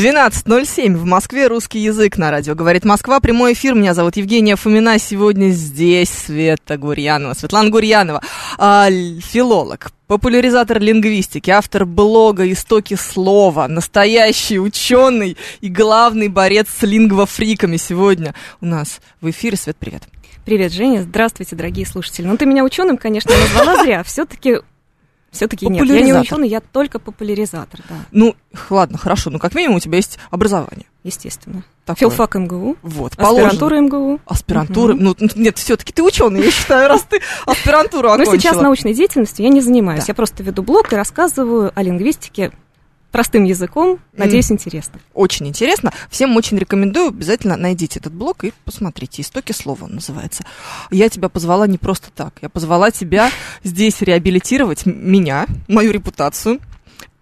12.07 в Москве русский язык на радио. Говорит Москва, прямой эфир. Меня зовут Евгения Фомина. Сегодня здесь Света Гурьянова, Светлана Гурьянова, а, филолог, популяризатор лингвистики, автор блога «Истоки слова», настоящий ученый и главный борец с лингвофриками сегодня у нас в эфире. Свет, привет. Привет, Женя. Здравствуйте, дорогие слушатели. Ну, ты меня ученым, конечно, назвала зря. Все-таки все-таки нет. Я не ученый, я только популяризатор, да, Ну, ладно, хорошо, ну как минимум у тебя есть образование. естественно. Такое. Филфак МГУ, Вот, положено. аспирантура МГУ. Аспирантура. Ну, нет, все-таки ты ученый, я считаю, раз ты аспирантуру Но окончила. сейчас научной деятельностью я не занимаюсь. Да. Я просто веду блог и рассказываю о лингвистике простым языком. Надеюсь, интересно. Очень интересно. Всем очень рекомендую. Обязательно найдите этот блог и посмотрите. «Истоки слова» он называется. Я тебя позвала не просто так. Я позвала тебя здесь реабилитировать меня, мою репутацию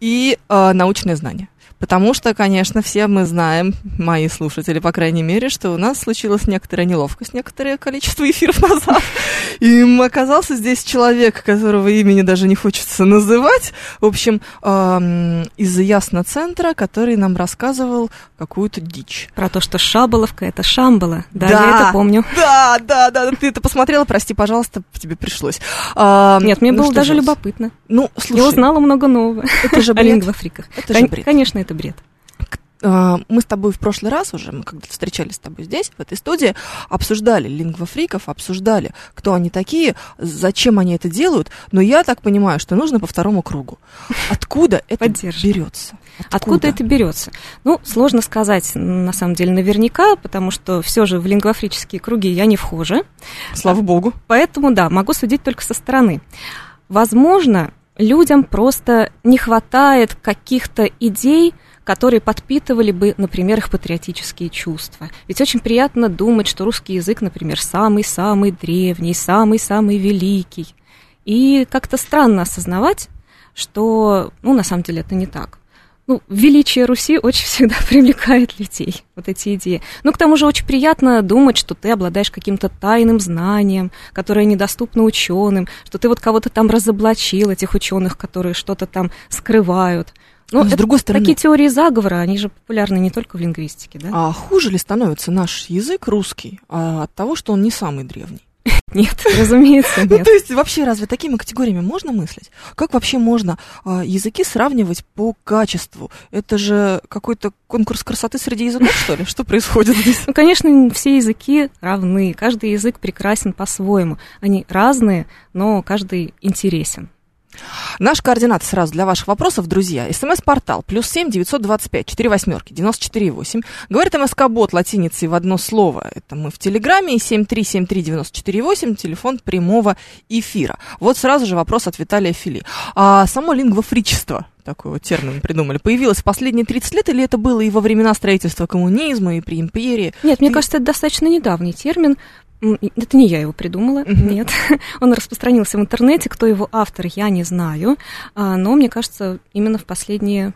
и э, научные знания. Потому что, конечно, все мы знаем, мои слушатели, по крайней мере, что у нас случилась некоторая неловкость, некоторое количество эфиров назад. И оказался здесь человек, которого имени даже не хочется называть. В общем, из Ясно-центра, который нам рассказывал какую-то дичь. Про то, что Шаболовка — это Шамбала. Да, Да. я это помню. Да, да, да, ты это посмотрела, прости, пожалуйста, тебе пришлось. Нет, мне ну было даже делать? любопытно. Ну, Я слушай, узнала много нового это же о бред. лингвофриках. Это же бред. Конечно, это бред. А, Мы с тобой в прошлый раз уже, мы когда встречались с тобой здесь, в этой студии, обсуждали лингвофриков, обсуждали, кто они такие, зачем они это делают, но я так понимаю, что нужно по второму кругу. Откуда это берется? Откуда это берется? Ну, сложно сказать, на самом деле, наверняка, потому что все же в лингвофрические круги я не вхожа. Слава богу. Поэтому, да, могу судить только со стороны. Возможно, людям просто не хватает каких-то идей, которые подпитывали бы, например, их патриотические чувства. Ведь очень приятно думать, что русский язык, например, самый-самый древний, самый-самый великий. И как-то странно осознавать, что, ну, на самом деле это не так. Ну, величие Руси очень всегда привлекает людей, вот эти идеи. Ну, к тому же очень приятно думать, что ты обладаешь каким-то тайным знанием, которое недоступно ученым, что ты вот кого-то там разоблачил, этих ученых, которые что-то там скрывают. Ну, Но с это другой стороны- такие теории заговора, они же популярны не только в лингвистике, да? А хуже ли становится наш язык русский а, от того, что он не самый древний? Нет, разумеется, Ну, нет. то есть вообще разве такими категориями можно мыслить? Как вообще можно а, языки сравнивать по качеству? Это же какой-то конкурс красоты среди языков, что ли? Что происходит здесь? Ну, конечно, все языки равны, каждый язык прекрасен по-своему. Они разные, но каждый интересен. Наш координат сразу для ваших вопросов, друзья. СМС-портал плюс семь девятьсот двадцать пять четыре восьмерки девяносто четыре восемь. Говорит МСК-бот латиницей в одно слово. Это мы в Телеграме. Семь три семь три девяносто четыре восемь. Телефон прямого эфира. Вот сразу же вопрос от Виталия Фили. А само лингвофричество, такой вот термин придумали, появилось в последние 30 лет или это было и во времена строительства коммунизма, и при империи? Нет, мне кажется, это достаточно недавний термин. Это не я его придумала, нет. Он распространился в интернете, кто его автор, я не знаю. А, Но мне кажется, именно в последние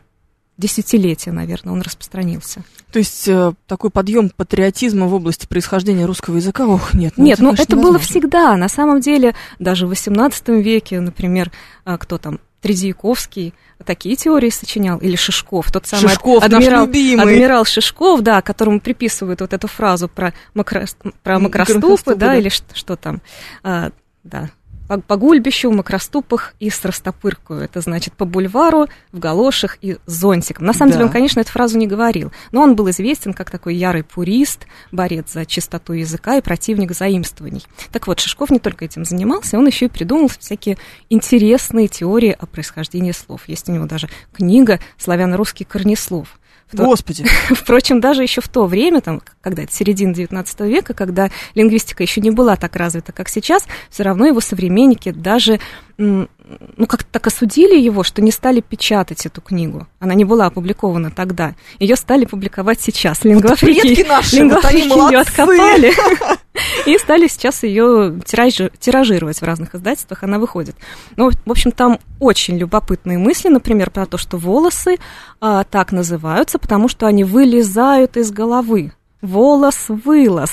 десятилетия, наверное, он распространился. То есть э, такой подъем патриотизма в области происхождения русского языка, ох, нет. Нет, ну конечно, это было невозможно. всегда. На самом деле, даже в XVIII веке, например, а, кто там, Тредьяковский такие теории сочинял, или Шишков, тот самый Шишков, адмирал, адмирал Шишков, да, которому приписывают вот эту фразу про, макро, про макроступы, да, да. или что, что там, А, да, по, по гульбищу, в макроступах и с растопыркою. Это значит по бульвару, в галошах и зонтиком. На самом Да. деле он, конечно, эту фразу не говорил, но он был известен как такой ярый пурист, борец за чистоту языка и противник заимствований. Так вот, Шишков не только этим занимался, он еще и придумал всякие интересные теории о происхождении слов. Есть у него даже книга «Славяно-русский корнеслов». Господи. Впрочем, даже еще в то время, там, когда это середина XIX века, когда лингвистика еще не была так развита, как сейчас, все равно его современники даже ну, как-то так осудили его, что не стали печатать эту книгу. Она не была опубликована тогда. Ее стали публиковать сейчас. Лингвофрики, вот наши, лингвофрики вот ее откопали и стали сейчас ее тиражировать в разных издательствах. Она выходит. Ну, в общем, там очень любопытные мысли, например, про то, что волосы а, так называются, потому что они вылезают из головы. Волос-вылос.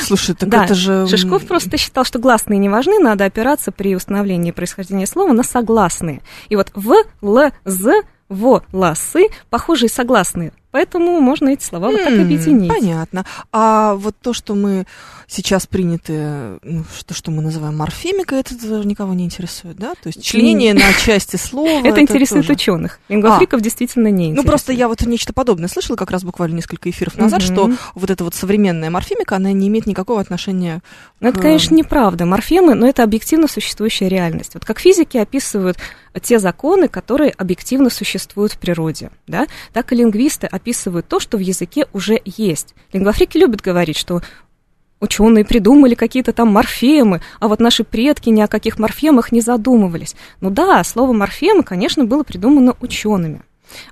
Слушай, так да. это же... Шишков просто считал, что гласные не важны, надо опираться при установлении происхождения слова на согласные. И вот в, л, з, во, ласы похожие согласные. Поэтому можно эти слова вот так объединить. Понятно. А вот то, что мы сейчас приняты, ну, что, что мы называем морфемикой, это никого не интересует, да? То есть членение на части слова. Это интересует ученых. Лингвофриков а. действительно не интересует. Ну, просто я вот нечто подобное слышала как раз буквально несколько эфиров назад, что вот эта вот современная морфемика, она не имеет никакого отношения Ну, это, конечно, неправда. Морфемы, но это объективно существующая реальность. Вот как физики описывают те законы, которые объективно существуют в природе, да, так и лингвисты описывают то, что в языке уже есть. Лингвофрики любят говорить, что ученые придумали какие-то там морфемы, а вот наши предки ни о каких морфемах не задумывались. Ну да, слово морфемы, конечно, было придумано учеными.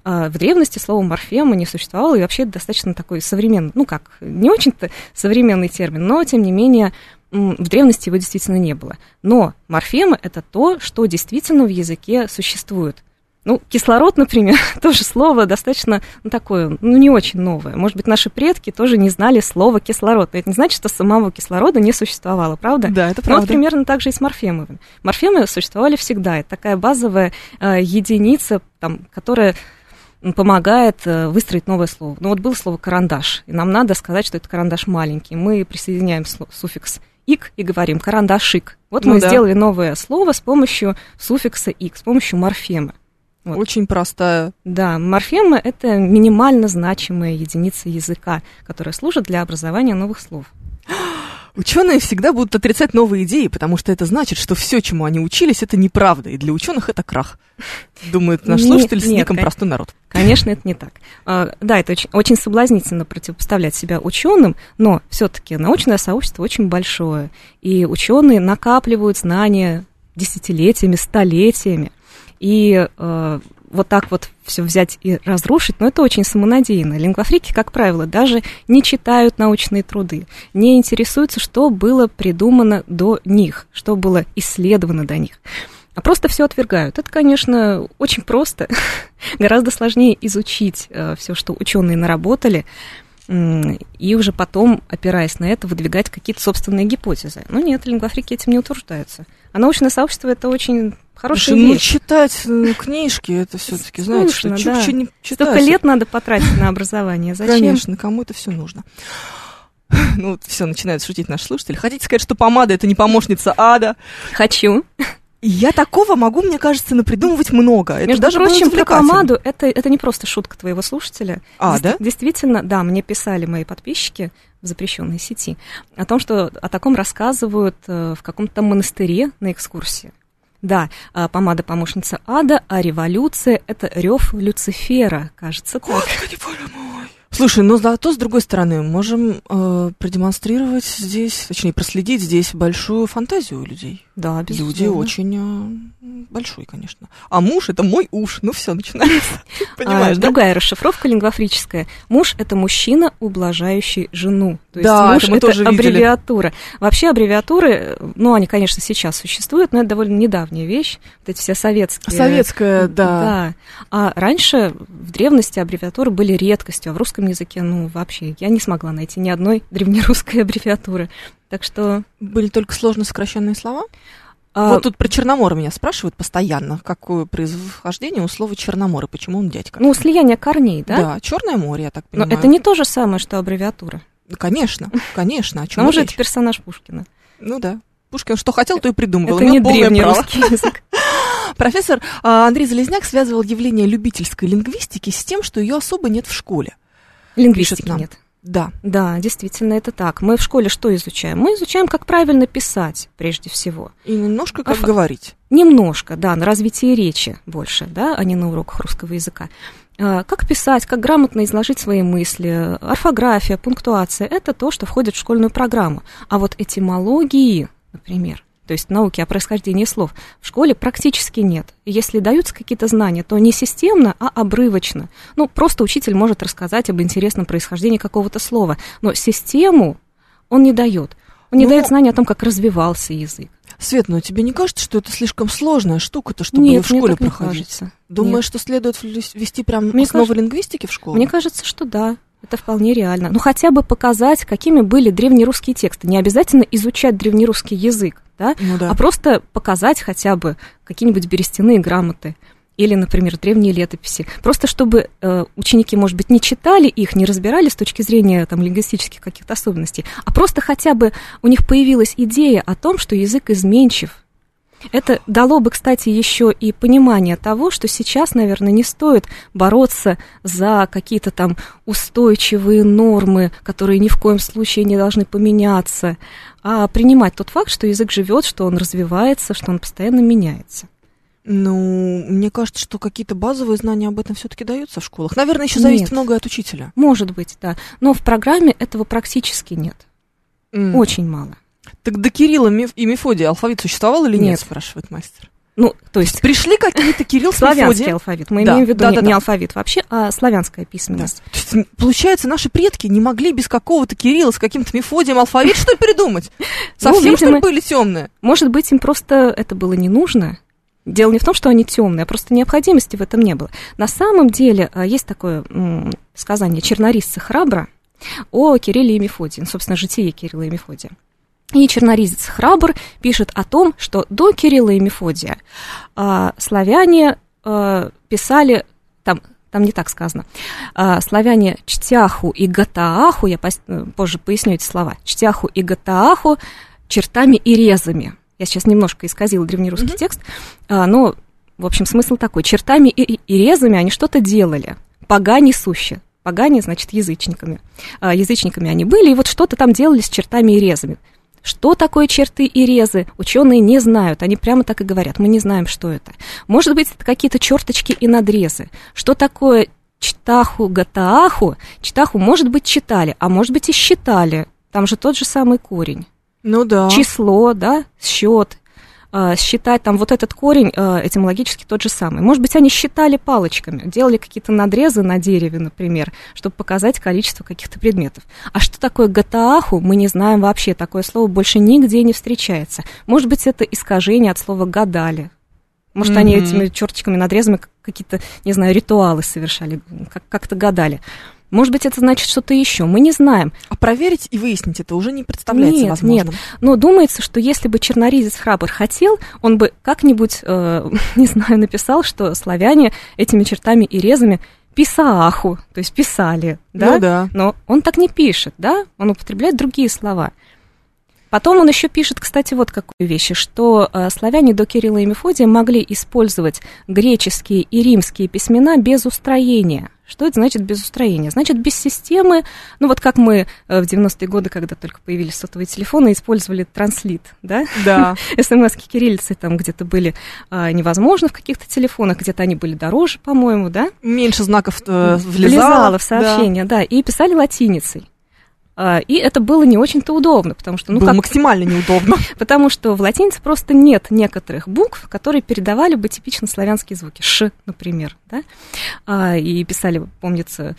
А, в древности слово морфема не существовало, и вообще это достаточно такой современный, ну как, не очень-то современный термин, но тем не менее в древности его действительно не было. Но морфемы это то, что действительно в языке существует. Ну, кислород, например, тоже слово достаточно ну, такое, ну, не очень новое. Может быть, наши предки тоже не знали слова кислород. Но это не значит, что самого кислорода не существовало, правда? Да, это правда. Ну, вот примерно так же и с морфемами. Морфемы существовали всегда. Это такая базовая э, единица, там, которая помогает э, выстроить новое слово. Ну, вот было слово карандаш, и нам надо сказать, что это карандаш маленький. Мы присоединяем суффикс ик и говорим карандашик. Вот ну, мы да. сделали новое слово с помощью суффикса ик, с помощью морфемы. Вот. Очень простая. Да, морфема – это минимально значимая единица языка, которая служит для образования новых слов. Ученые всегда будут отрицать новые идеи, потому что это значит, что все, чему они учились, это неправда, и для ученых это крах. Думает наш слушатель нет, с ником нет, простой народ. Конечно, это не так. А, да, это очень, очень соблазнительно противопоставлять себя ученым, но все-таки научное сообщество очень большое, и ученые накапливают знания десятилетиями, столетиями. И э, вот так вот все взять и разрушить, но это очень самонадеянно. Лингвофрики, как правило, даже не читают научные труды, не интересуются, что было придумано до них, что было исследовано до них а просто все отвергают. Это, конечно, очень просто. Гораздо сложнее изучить э, все, что ученые наработали, и уже потом, опираясь на это, выдвигать какие-то собственные гипотезы. Но нет, лингвофрики этим не утверждаются. А научное сообщество это очень хорошая Слушай, вещь. Ну, читать ну, книжки, это все-таки, знаете, что, да. что не читать. Столько лет надо потратить на образование. Зачем? Конечно, кому это все нужно. Ну, все, начинают шутить наши слушатели. Хотите сказать, что помада это не помощница ада? Хочу. Я такого могу, мне кажется, напридумывать много. Это Между даже прочим, про помаду это, это не просто шутка твоего слушателя. А, Дес- да? Действительно, да, мне писали мои подписчики в запрещенной сети о том, что о таком рассказывают э, в каком-то монастыре на экскурсии. Да, а помада помощница ада, а революция это рев Люцифера, кажется так. Господи, боже мой. Слушай, но зато, с другой стороны, можем э, продемонстрировать здесь, точнее, проследить здесь большую фантазию у людей. Да, безусловно. Люди очень э, большой, конечно. А муж это мой уж. Ну все, начинается. Понимаешь, а, да? Другая расшифровка лингвофрическая. Муж это мужчина, ублажающий жену. То есть да, муж это, мы это тоже аббревиатура. Видели. Вообще аббревиатуры, ну, они, конечно, сейчас существуют, но это довольно недавняя вещь. Вот эти все советские. Советская, да. Да. А раньше в древности аббревиатуры были редкостью, а в русском языке, ну, вообще, я не смогла найти ни одной древнерусской аббревиатуры. Так что... Были только сложно сокращенные слова? А... Вот тут про Черномор меня спрашивают постоянно, какое происхождение у слова Черномор и почему он дядька. Ну, слияние корней, да? Да, Черное море, я так понимаю. Но это не то же самое, что аббревиатура. Конечно, конечно. О чем Он же это персонаж Пушкина. Ну да. Пушкин что хотел, то и придумывал. Это не древний русский язык. Профессор а, Андрей Залезняк связывал явление любительской лингвистики с тем, что ее особо нет в школе. Лингвистики нет. Да. Да, действительно, это так. Мы в школе что изучаем? Мы изучаем, как правильно писать, прежде всего. И немножко как а, говорить. Немножко, да, на развитие речи больше, да, а не на уроках русского языка. А, как писать, как грамотно изложить свои мысли, орфография, пунктуация – это то, что входит в школьную программу. А вот этимологии, например, то то есть науки о происхождении слов, в школе практически нет. Если даются какие-то знания, то не системно, а обрывочно. Ну, просто учитель может рассказать об интересном происхождении какого-то слова, но систему он не дает. Он не Ну, дает знания о том, как развивался язык. Свет, ну тебе не кажется, что это слишком сложная штука-то, чтобы Нет, ее в мне школе так не проходить? кажется. Думаешь, Нет. что следует ввести прям Мне основы кажется- лингвистики в школу? Мне кажется, что да. Это вполне реально. Ну, хотя бы показать, какими были древнерусские тексты. Не обязательно изучать древнерусский язык, да, Ну да. а просто показать хотя бы какие-нибудь берестяные грамоты или, например, древние летописи. Просто чтобы э, ученики, может быть, не читали их, не разбирали с точки зрения там, лингвистических каких-то особенностей, а просто хотя бы у них появилась идея о том, что язык изменчив. Это дало бы, кстати, еще и понимание того, что сейчас, наверное, не стоит бороться за какие-то там устойчивые нормы, которые ни в коем случае не должны поменяться, а принимать тот факт, что язык живет, что он развивается, что он постоянно меняется. Ну, мне кажется, что какие-то базовые знания об этом все-таки даются в школах. Наверное, еще зависит Нет. многое от учителя. Может быть, да. Но в программе этого практически нет. М. Очень мало. Так до Кирилла и Мефодия алфавит существовал или нет, Нет. спрашивает мастер. Ну, то есть Пришли какие-то Кирилл с славянский Мефодием. алфавит. Мы Да, имеем в виду да, не, да, не да. алфавит вообще, а славянская Да. письменность. То есть, получается, наши предки не могли без какого-то Кирилла с каким-то Мефодием алфавит что ли придумать? Совсем, что ли, видимо, были темные? Может быть, им просто это было не нужно. Дело не в том, что они темные, а просто необходимости в этом не было. На самом деле а, есть такое сказание чернорисца Храбра о Кирилле и Мефодии, собственно, житие Кирилла и Мефодия. И черноризец Храбр пишет о том, что до Кирилла и Мефодия а, славяне а, писали, там, там не так сказано, а, славяне Чтяху и Гатааху, я э, позже поясню эти слова, Чтяху и Гатааху чертами и резами. Я сейчас немножко исказила древнерусский Мгм. текст, а, но, в общем, смысл такой. Чертами и, и- резами они что-то делали, погани сущи. Погани, значит, язычниками. А, язычниками они были, и вот что-то там делали с чертами и резами. Что такое черты и резы, ученые не знают. Они прямо так и говорят, мы не знаем, что это. Может быть, это какие-то черточки и надрезы. Что такое чтаху, гатааху? Чтаху, может быть, читали, а может быть, и считали. Там же тот же самый корень Ну да. число, да, счет, а, считать там вот этот корень а, этимологически тот же самый. Может быть, они считали палочками, делали какие-то надрезы на дереве, например, чтобы показать количество каких-то предметов. А что такое гатааху, мы не знаем вообще. Такое слово больше нигде не встречается. Может быть, это искажение от слова гадали. Может, они Мгм. этими черточками, надрезами какие-то, не знаю, ритуалы совершали, как- как-то гадали. Может быть, это значит что-то еще. Мы не знаем. А проверить и выяснить это уже не представляется Нет, возможным. Но думается, что если бы черноризец Храбр хотел, он бы как-нибудь, э, не знаю, написал, что славяне этими чертами и резами писааху, то есть писали, да? Ну да. Но он так не пишет, да? Он употребляет другие слова. Потом он еще пишет, кстати, вот какую вещь, что э, славяне до Кирилла и Мефодия могли использовать греческие и римские письмена без устроения. Что это значит без устроения? Значит, без системы, ну вот как мы э, в 90-е годы, когда только появились сотовые телефоны, использовали транслит, да? Да. СМС-ки кириллицы там где-то были а, невозможны в каких-то телефонах, где-то они были дороже, по-моему, да? Меньше знаков э, влезало. влезало в сообщение, да. и писали латиницей. А, И это было не очень-то удобно, потому что, ну, Было как, максимально неудобно. потому что в латинице просто нет некоторых букв, которые передавали бы типично славянские звуки. Ш, например, да? А, И писали, помнится,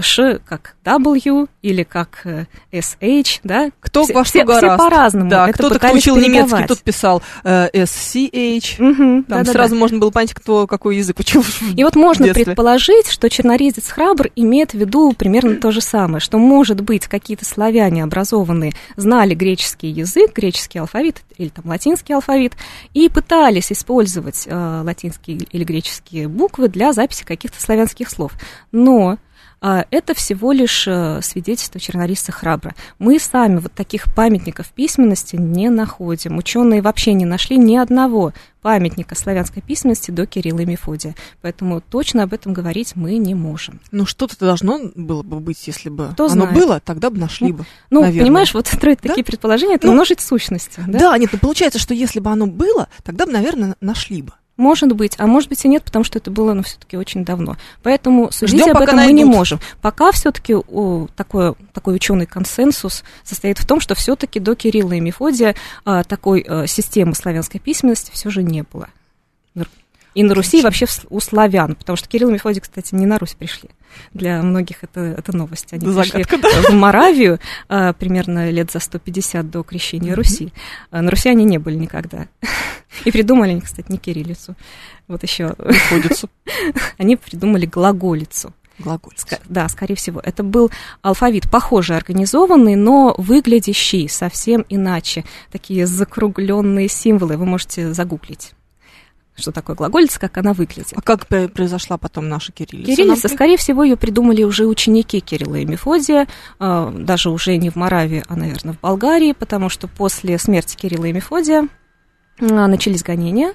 Ш как W или как э, SH, да? Кто все, во что все, все гораст. по-разному. Да, кто-то, кто учил немецкий, тот писал э, SCH. Мгм, Там да-да-да. сразу можно было понять, кто какой язык учил. И вот можно предположить, что черноризец храбр имеет в виду примерно то же самое, что, может быть, какие-то славяне образованные знали греческий язык, греческий алфавит или там латинский алфавит, и пытались использовать э, латинские или греческие буквы для записи каких-то славянских слов. Но это всего лишь э, свидетельство чернорисца храбра. Мы сами вот таких памятников письменности не находим. Ученые вообще не нашли ни одного памятника славянской письменности до Кирилла и Мефодия. Поэтому точно об этом говорить мы не можем. Ну, что-то должно было бы быть, если бы Кто оно знает. было, тогда бы нашли бы. Ну, Наверное. понимаешь, вот строить Да? такие предположения, это Ну, умножить сущности. Да? Да? нет, ну получается, что если бы оно было, тогда бы, наверное, нашли бы. Может быть, а может быть и нет, потому что это было, ну, все-таки очень давно. Поэтому судить Ждем, об этом мы не найдут. можем. Пока все-таки такой, такой ученый консенсус состоит в том, что все-таки до Кирилла и Мефодия а, такой а, системы славянской письменности все же не было. И на Руси, и вообще у славян, потому что Кирилл и Мефодий, кстати, не на Русь пришли. Для многих это, это новость. Они Загадка, пришли в Моравию а, примерно лет за 150 до крещения Руси. А на Руси они не были никогда. И придумали они, кстати, не кириллицу. Вот еще Приходится они придумали глаголицу. глаголить. Ска- Да, скорее всего. Это был алфавит, похоже организованный, но выглядящий совсем иначе. Такие закругленные символы. Вы можете загуглить, что такое глаголица, как она выглядит. А как произошла потом наша кириллица? Кириллица, Нам- скорее всего, ее придумали уже ученики Кирилла и Мефодия, э, даже уже не в Моравии, а, наверное, в Болгарии, потому что после смерти Кирилла и Мефодия э, начались гонения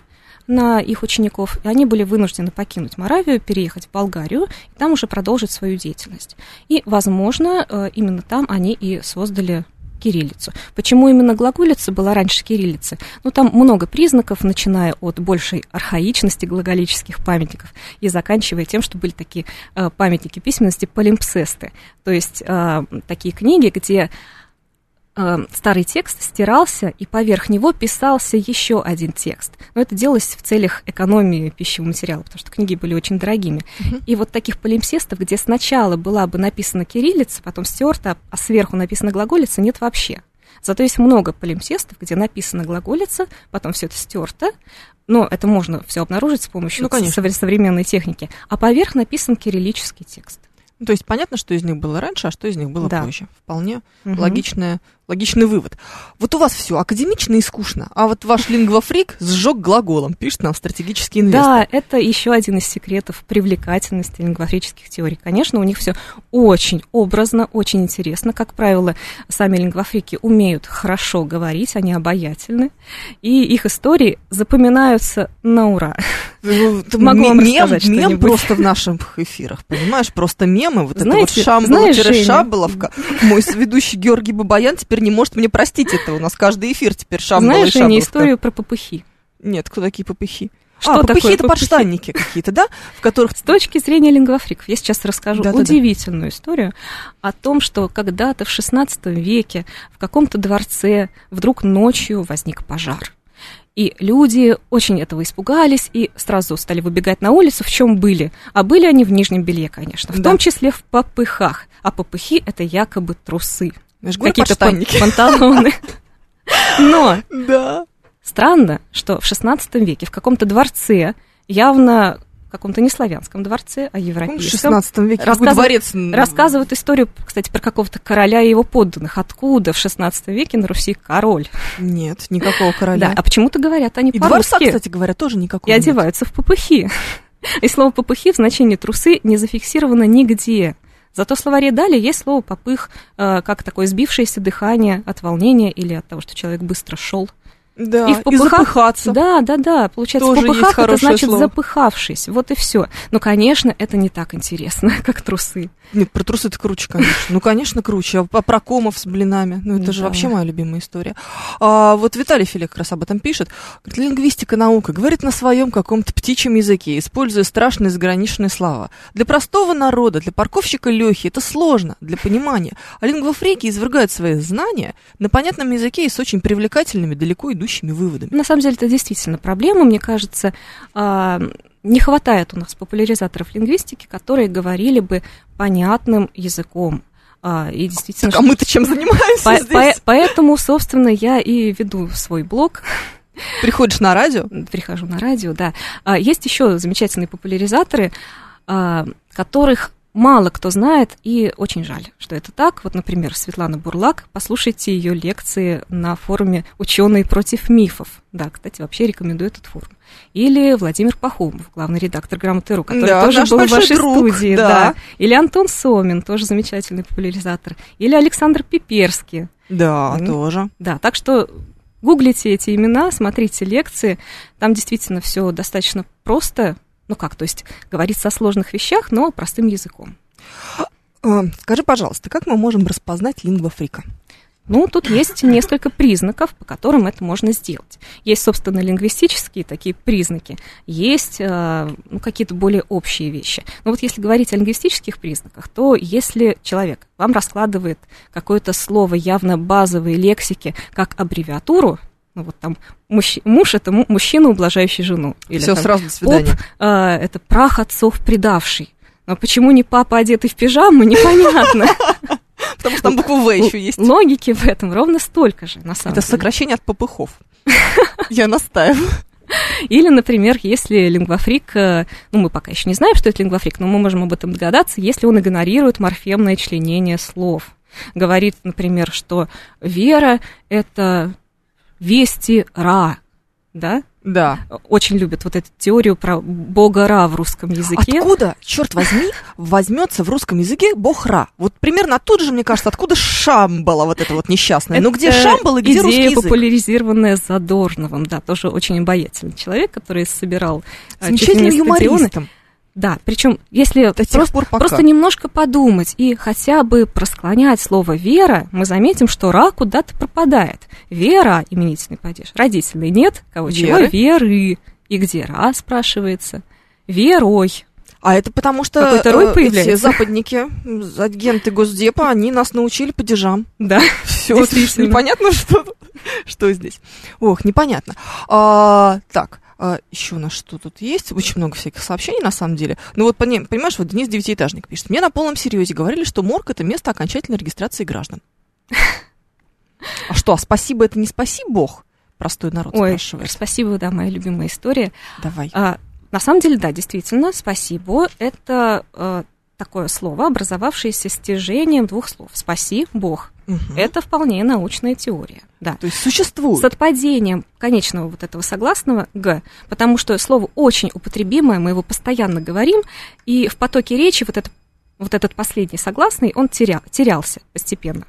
на их учеников, и они были вынуждены покинуть Моравию, переехать в Болгарию, и там уже продолжить свою деятельность. И, возможно, э, именно там они и создали кириллицу. Почему именно глаголица была раньше кириллицы? Ну, там много признаков, начиная от большей архаичности глаголических памятников и заканчивая тем, что были такие э, памятники письменности полимпсесты. То есть э, такие книги, где старый текст стирался, и поверх него писался еще один текст. Но это делалось в целях экономии пищевого материала, потому что книги были очень дорогими. И вот таких полимпсестов, где сначала была бы написана кириллица, потом стерта, а сверху написана глаголица, нет вообще. Зато есть много полимпсестов, где написана глаголица, потом все это стерто, но это можно все обнаружить с помощью Ну, конечно. совре- современной техники, а поверх написан кириллический текст. Ну, То есть понятно, что из них было раньше, а что из них было Да. позже. Вполне Мгм. логичное, логичный вывод. Вот у вас все академично и скучно, а вот ваш лингвофрик сжег глаголом, пишет нам стратегический инвестор. Да, это еще один из секретов привлекательности лингвофрических теорий. Конечно, у них все очень образно, очень интересно. Как правило, сами лингвофрики умеют хорошо говорить, они обаятельны, и их истории запоминаются на ура. Ну, это Могу вам мем, рассказать мем просто в наших эфирах, понимаешь? Просто мемы, вот Знаете, это вот шамбала-шабаловка. Мой ведущий Георгий Бабаян теперь не может мне простить это. У нас каждый эфир теперь шамбала Знаешь, и шабаловка. историю про попыхи. Нет, кто такие попыхи? Что а, попыхи это подштанники какие-то, да? В которых... С точки зрения лингвофриков, я сейчас расскажу Да-да-да. удивительную историю о том, что когда-то в XVI веке в каком-то дворце вдруг ночью возник пожар. И люди очень этого испугались и сразу стали выбегать на улицу, в чем были. А были они в нижнем белье, конечно, в Да. том числе в попыхах. А попыхи это якобы трусы. Какие-то пан- панталоны. Но Да. Странно, что в XVI веке в каком-то дворце, явно в каком-то не славянском дворце, а В европейском, 16 веке какой Рассказывают- дворец... рассказывают историю, кстати, про какого-то короля и его подданных. Откуда в XVI веке на Руси король? Нет, никакого короля. Да, а почему-то говорят они И дворца, по-русски кстати говоря, тоже никакого и нет. одеваются в попыхи. И слово попыхи в значении трусы не зафиксировано нигде. Зато в словаре дали есть слово попых, э, как такое сбившееся дыхание от волнения или от того, что человек быстро шел. Да, И в и попыхах- запыхаться. Да, да, да. Получается, Тоже в попыхах это значит слово. запыхавшись. Вот и все. Но, конечно, это не так интересно, как трусы. Нет, про трусы это круче, конечно. Ну, конечно, круче. А про- комов с блинами. Ну, это же Да. вообще моя любимая история. А, вот Виталий Филик как раз об этом пишет. Говорит, лингвистика наука. Говорит на своем каком-то птичьем языке, используя страшные заграничные слова. Для простого народа, для парковщика Лехи это сложно для понимания. А лингвофрики извергают свои знания на понятном языке и с очень привлекательными, далеко идущими выводами. На самом деле, это действительно проблема. Мне кажется, а, не хватает у нас популяризаторов лингвистики, которые говорили бы понятным языком. А, И действительно, Так, а мы-то чем занимаемся по- здесь? по- поэтому, собственно, я и веду свой блог Приходишь на радио? прихожу на радио, да. А, Есть еще замечательные популяризаторы, а, которых мало кто знает, и очень жаль, что это так. Вот, например, Светлана Бурлак, послушайте ее лекции на форуме «Ученые против мифов». Да, кстати, вообще рекомендую этот форум. Или Владимир Пахомов, главный редактор «Грамоты.ру», который Да, тоже был в вашей друг, студии. да. Или Антон Сомин, тоже замечательный популяризатор. Или Александр Пиперский. Да, Мгм. тоже. Да, так что гуглите эти имена, смотрите лекции. Там действительно все достаточно просто. Ну как, то есть говорится о сложных вещах, но простым языком. А, Скажи, пожалуйста, как мы можем распознать лингвофрика? Ну, тут есть несколько признаков, по которым это можно сделать. Есть, собственно, лингвистические такие признаки, есть э, ну, какие-то более общие вещи. Но вот если говорить о лингвистических признаках, то если человек вам раскладывает какое-то слово явно базовой лексики как аббревиатуру, ну вот там муж, муж это мужчина, ублажающий жену. Или Все, там, сразу до свидания. Поп, э, это прах отцов предавший. Но почему не папа одетый в пижаму, непонятно. Потому что там буква В еще есть. Логики в этом ровно столько же, на самом деле. Это сокращение от попыхов. Я настаиваю. Или, например, если лингвофрик, э, ну, мы пока еще не знаем, что это лингвофрик, но мы можем об этом догадаться, если он игнорирует морфемное членение слов. Говорит, например, что вера – это вести ра, да? Да. Очень любят вот эту теорию про бога Ра в русском языке. Откуда, черт возьми, возьмется в русском языке бог Ра? Вот примерно оттуда же, мне кажется, откуда Шамбала вот это вот несчастная. Ну где Шамбала и где идея, русский язык? популяризированная Задорновым, да, тоже очень обаятельный человек, который собирал э, Замечательным юмористом. Да, причем если просто, пор, просто немножко подумать и хотя бы просклонять слово «вера», мы заметим, что «ра» куда-то пропадает. «Вера» — именительный падеж. Родительный нет, кого Веры. чего? «Веры». И где «ра» спрашивается? «Верой». А это потому что Какой-то рой э, эти западники, агенты Госдепа, они нас научили падежам. Да, все непонятно, что, что здесь. Ох, непонятно. А, так, а, еще у нас что тут есть? Очень много всяких сообщений, на самом деле. Ну вот, понимаешь, вот Денис Девятиэтажник пишет. Мне на полном серьезе говорили, что морг – это место окончательной регистрации граждан. А что, а спасибо – это не спаси Бог? Простой народ Ой, спрашивает. спасибо, да, моя любимая история. Давай. А, на самом деле, да, действительно, спасибо. Это а, такое слово, образовавшееся стяжением двух слов. Спаси Бог. Угу. Это вполне научная теория. Да. То есть существует. С отпадением конечного вот этого согласного «г», потому что слово очень употребимое, мы его постоянно говорим, и в потоке речи вот, это, вот этот последний согласный, он терял, терялся постепенно.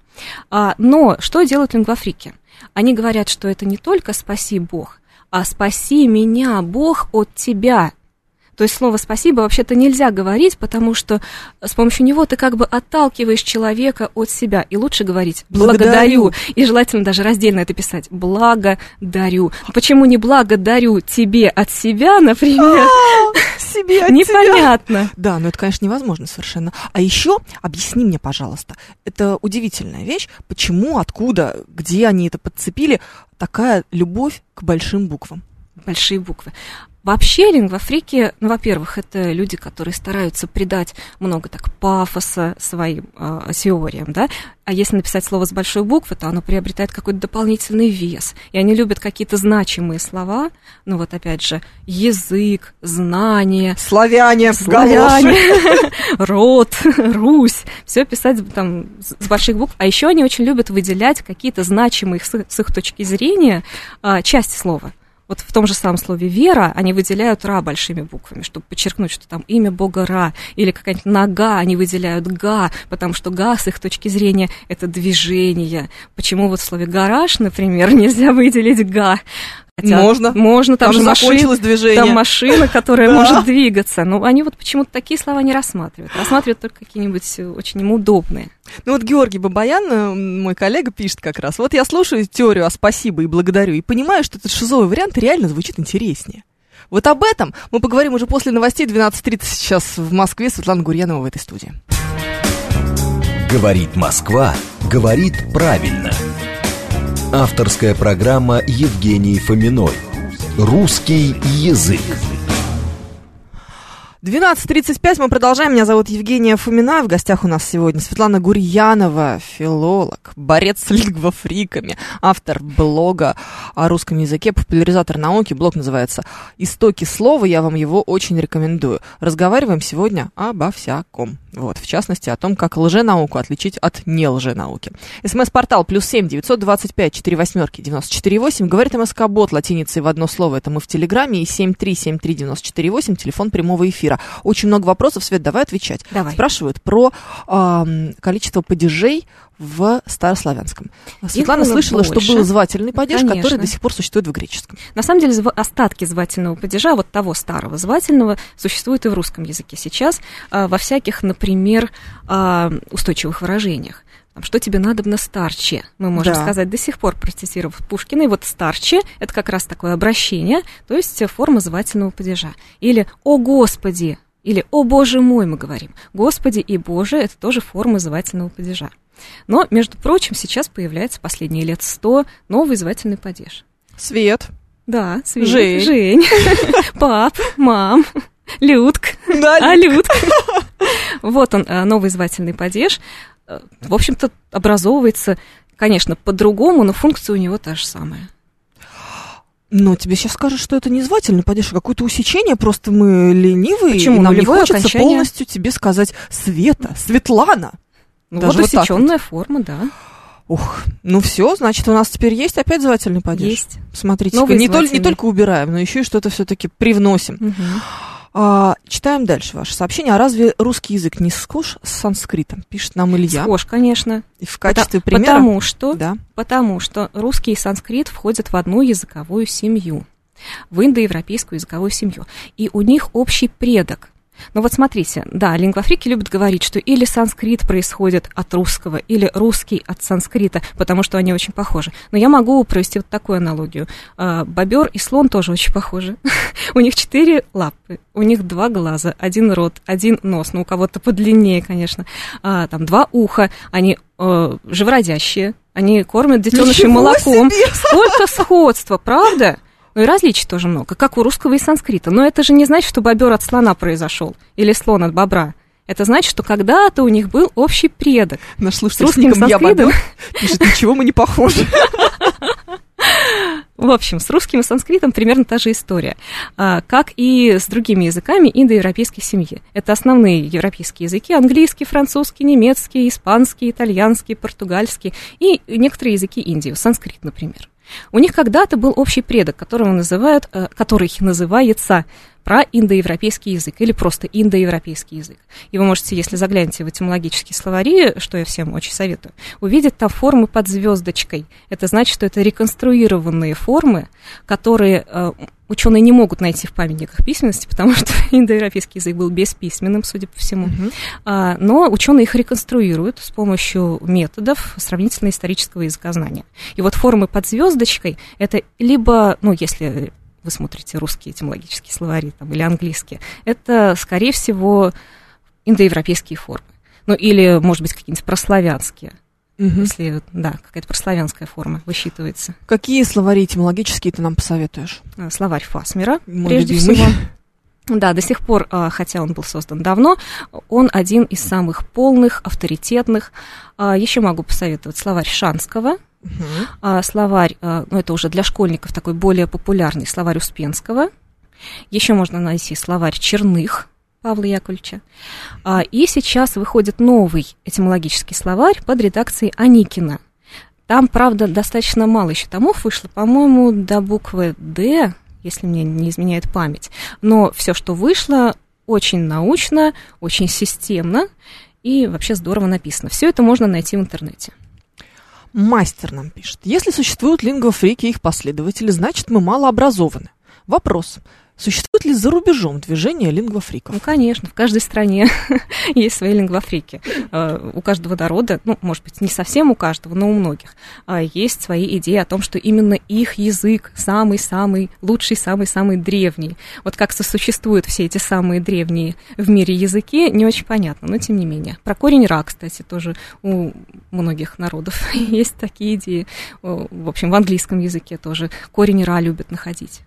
А, но что делают лингвофрики? Они говорят, что это не только «спаси Бог», а «спаси меня, Бог, от тебя». То есть слово «спасибо» вообще-то нельзя говорить, потому что с помощью него ты как бы отталкиваешь человека от себя. И лучше говорить «благодарю». благодарю. И желательно даже раздельно это писать «благодарю». Почему не «благодарю тебе от себя», например? А, себе от Непонятно. Да, но это, конечно, невозможно совершенно. А еще объясни мне, пожалуйста, это удивительная вещь, почему, откуда, где они это подцепили, такая любовь к большим буквам большие буквы. Вообще лингвофрики, ну, во-первых, это люди, которые стараются придать много так пафоса своим э, теориям, да, а если написать слово с большой буквы, то оно приобретает какой-то дополнительный вес, и они любят какие-то значимые слова, ну, вот опять же, язык, знание. Славяне, славяне, род, Русь, все писать там с больших букв, а еще они очень любят выделять какие-то значимые с их точки зрения э, части слова вот в том же самом слове «вера» они выделяют «ра» большими буквами, чтобы подчеркнуть, что там имя Бога Ра, или какая-нибудь «нога» они выделяют «га», потому что «га» с их точки зрения это движение. Почему вот в слове «гараж», например, нельзя выделить «га»? Хотя можно. Можно, там, там же машина, движение. Там машина, которая да. может двигаться. Но они вот почему-то такие слова не рассматривают. Рассматривают только какие-нибудь очень им удобные. Ну вот Георгий Бабаян, э, мой коллега, пишет как раз. Вот я слушаю теорию о спасибо и благодарю и понимаю, что этот шизовый вариант реально звучит интереснее. Вот об этом мы поговорим уже после новостей 12.30 сейчас в Москве. Светлана Гурьянова в этой студии. Говорит Москва, говорит правильно. Авторская программа Евгений Фоминой. Русский язык. 12.35 мы продолжаем. Меня зовут Евгения Фомина. В гостях у нас сегодня Светлана Гурьянова, филолог, борец с лингвофриками, автор блога о русском языке, популяризатор науки. Блог называется «Истоки слова». Я вам его очень рекомендую. Разговариваем сегодня обо всяком. Вот, в частности, о том, как лженауку отличить от не лженауки. СМС-портал плюс семь девятьсот двадцать пять четыре восьмерки девяносто четыре восемь. Говорит МСК-бот латиницей в одно слово. Это мы в Телеграме. И семь три семь три девяносто четыре восемь. Телефон прямого эфира эфира. Очень много вопросов, Свет, давай отвечать. Давай. Спрашивают про э, количество падежей в старославянском. Светлана слышала, больше. что был звательный падеж, Конечно. который до сих пор существует в греческом. На самом деле остатки звательного падежа, вот того старого звательного, существуют и в русском языке сейчас, э, во всяких, например, э, устойчивых выражениях. Там, что тебе надобно старче, мы можем Да. сказать до сих пор, процитировав Пушкина. И вот старче – это как раз такое обращение, то есть форма звательного падежа. Или «О Господи!» или «О Боже мой!» мы говорим. «Господи» и «Боже» – это тоже формы звательного падежа. Но, между прочим, сейчас появляется последние лет сто новый звательный падеж. Свет. Да, Свет, Жень. Жень, пап, мам, Людк, Да, а Людк. Вот он, э, новый звательный падеж. Э, В общем-то, образовывается, конечно, по-другому, но функция у него та же самая. Но тебе сейчас скажут, что это не звательный падеж, а какое-то усечение, просто мы ленивые, Почему? и нам не Нулевое хочется окончание. полностью тебе сказать Света, Светлана. Ну, Даже вот вот усеченная форма, да, Ух, ну все, значит, у нас теперь есть опять звательный падеж. есть. Смотрите, не, толь- не только убираем, но еще и что-то все-таки привносим. Мгм. А, читаем дальше ваше сообщение. А разве русский язык не схож с санскритом? Пишет нам Илья. Схож, конечно. И в качестве Пота- примера... Потому что, Да. потому что русский и санскрит входят в одну языковую семью, в индоевропейскую языковую семью. И у них общий предок. Но вот смотрите, да, лингвофрики любят говорить, что или санскрит происходит от русского, или русский от санскрита, потому что они очень похожи. Но я могу провести вот такую аналогию. Бобер и слон тоже очень похожи. У них четыре лапы, у них два глаза, один рот, один нос, ну у кого-то подлиннее, конечно, а, там два уха, они э, живородящие, они кормят детенышей молоком. себе! Сколько сходства, правда? Ну и различий тоже много, как у русского и санскрита. Но это же не значит, что бобер от слона произошел или слон от бобра. Это значит, что когда-то у них был общий предок. Наш С слушатель с русским Я санскритом. Бобер пишет, ничего мы не похожи. В общем, с русским и санскритом примерно та же история, А, как и с другими языками индоевропейской семьи. Это основные европейские языки, английский, французский, немецкий, испанский, итальянский, португальский и некоторые языки Индии, санскрит, например. У них когда-то был общий предок, которого называют, э, который называется проиндоевропейский язык или просто индоевропейский язык. И вы можете, если заглянете в этимологические словари, что я всем очень советую, увидеть там формы под звездочкой. Это значит, что это реконструированные формы, которые э, ученые не могут найти в памятниках письменности, потому что индоевропейский язык был бесписьменным, судя по всему. А, но ученые их реконструируют с помощью методов сравнительно-исторического языкознания. И вот формы под звездочкой это либо, ну, если вы смотрите русские этимологические словари там, или английские, это, скорее всего, индоевропейские формы. Ну, или, может быть, какие-нибудь прославянские, Мгм. если, да, какая-то прославянская форма высчитывается. Какие словари этимологические ты нам посоветуешь? А, Словарь Фасмера, Мой прежде любимый. всего. Да, до сих пор, а, хотя он был создан давно, он один из самых полных, авторитетных. А, Еще могу посоветовать словарь Шанского, а, словарь, ну это уже для школьников такой более популярный, словарь Успенского. Еще можно найти словарь Черных Павла Яковлевича. А, И сейчас выходит новый этимологический словарь под редакцией Аникина. Там, правда, достаточно мало еще томов вышло, по-моему, до буквы «Д», если мне не изменяет память. Но все, что вышло, очень научно, очень системно и вообще здорово написано. Все это можно найти в интернете. Мастер нам пишет. Если существуют лингвофрики и их последователи, значит, мы мало образованы. Вопрос. Существует ли за рубежом движение лингвофриков? Ну, конечно, в каждой стране есть свои лингвофрики. Э, У каждого народа, ну, может быть, не совсем у каждого, но у многих, а, есть свои идеи о том, что именно их язык самый-самый лучший, самый-самый древний. Вот как сосуществуют все эти самые древние в мире языки, не очень понятно, но тем не менее. Про корень «ра», кстати, тоже у многих народов есть такие идеи. В общем, в английском языке тоже корень «ра» любят находить.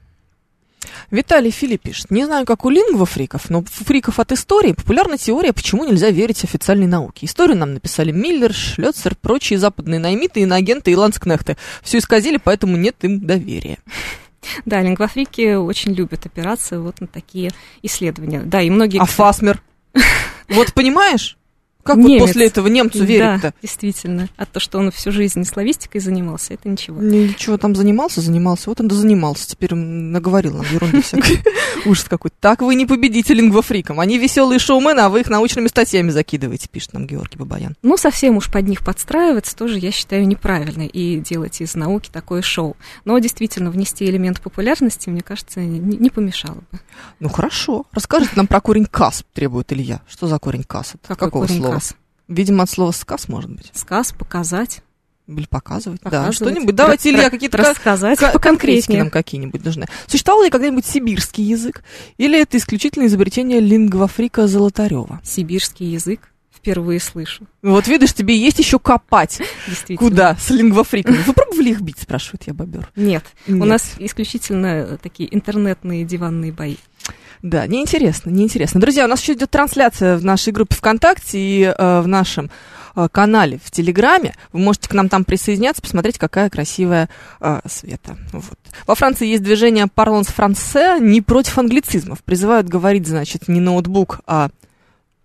Виталий Филипп пишет. Не знаю, как у лингвофриков, но фриков от истории популярна теория, почему нельзя верить официальной науке. Историю нам написали Миллер, Шлёцер, прочие западные наймиты, иноагенты и ланскнехты. Все исказили, поэтому нет им доверия. Да, лингвофрики очень любят опираться вот на такие исследования. Да, и многие... А Фасмер? Вот понимаешь? Как Немец. вот после этого немцу верить-то? Да, действительно. А то, что он всю жизнь славистикой занимался, это ничего. Ничего там занимался, занимался. Вот он да занимался. Теперь м, наговорил нам ерунды всякой. Ужас какой-то. Так вы не победите лингвофрикам. Они веселые шоумены, а вы их научными статьями закидываете, пишет нам Георгий Бабаян. Ну, совсем уж под них подстраиваться тоже, я считаю, неправильно. И делать из науки такое шоу. Но действительно, внести элемент популярности, мне кажется, не, не помешало бы. Ну хорошо. Расскажите нам про корень кас, требует Илья. Что за корень кас? Это Какой какого корень слова? Кас? Видимо, от слова сказ, может быть. Сказ, показать. Или показывать. Да, Показывать. что-нибудь. Давайте, Илья, какие-то ка- рассказать ка- конкретики нам какие-нибудь нужны. Существовал ли когда-нибудь сибирский язык? Или это исключительно изобретение лингвофрика Золотарева? Сибирский язык впервые слышу. Вот видишь, тебе есть еще копать. Действительно. Куда? С лингвофриками. Вы пробовали их бить, спрашивает я бобер. Нет. Нет. У нас исключительно такие интернетные диванные бои. Да, неинтересно, неинтересно. Друзья, у нас еще идет трансляция в нашей группе ВКонтакте и э, в нашем э, канале в Телеграме. Вы можете к нам там присоединяться, посмотреть, какая красивая э, Света. Вот. Во Франции есть движение «Parlons français» не против англицизмов. Призывают говорить, значит, не ноутбук, а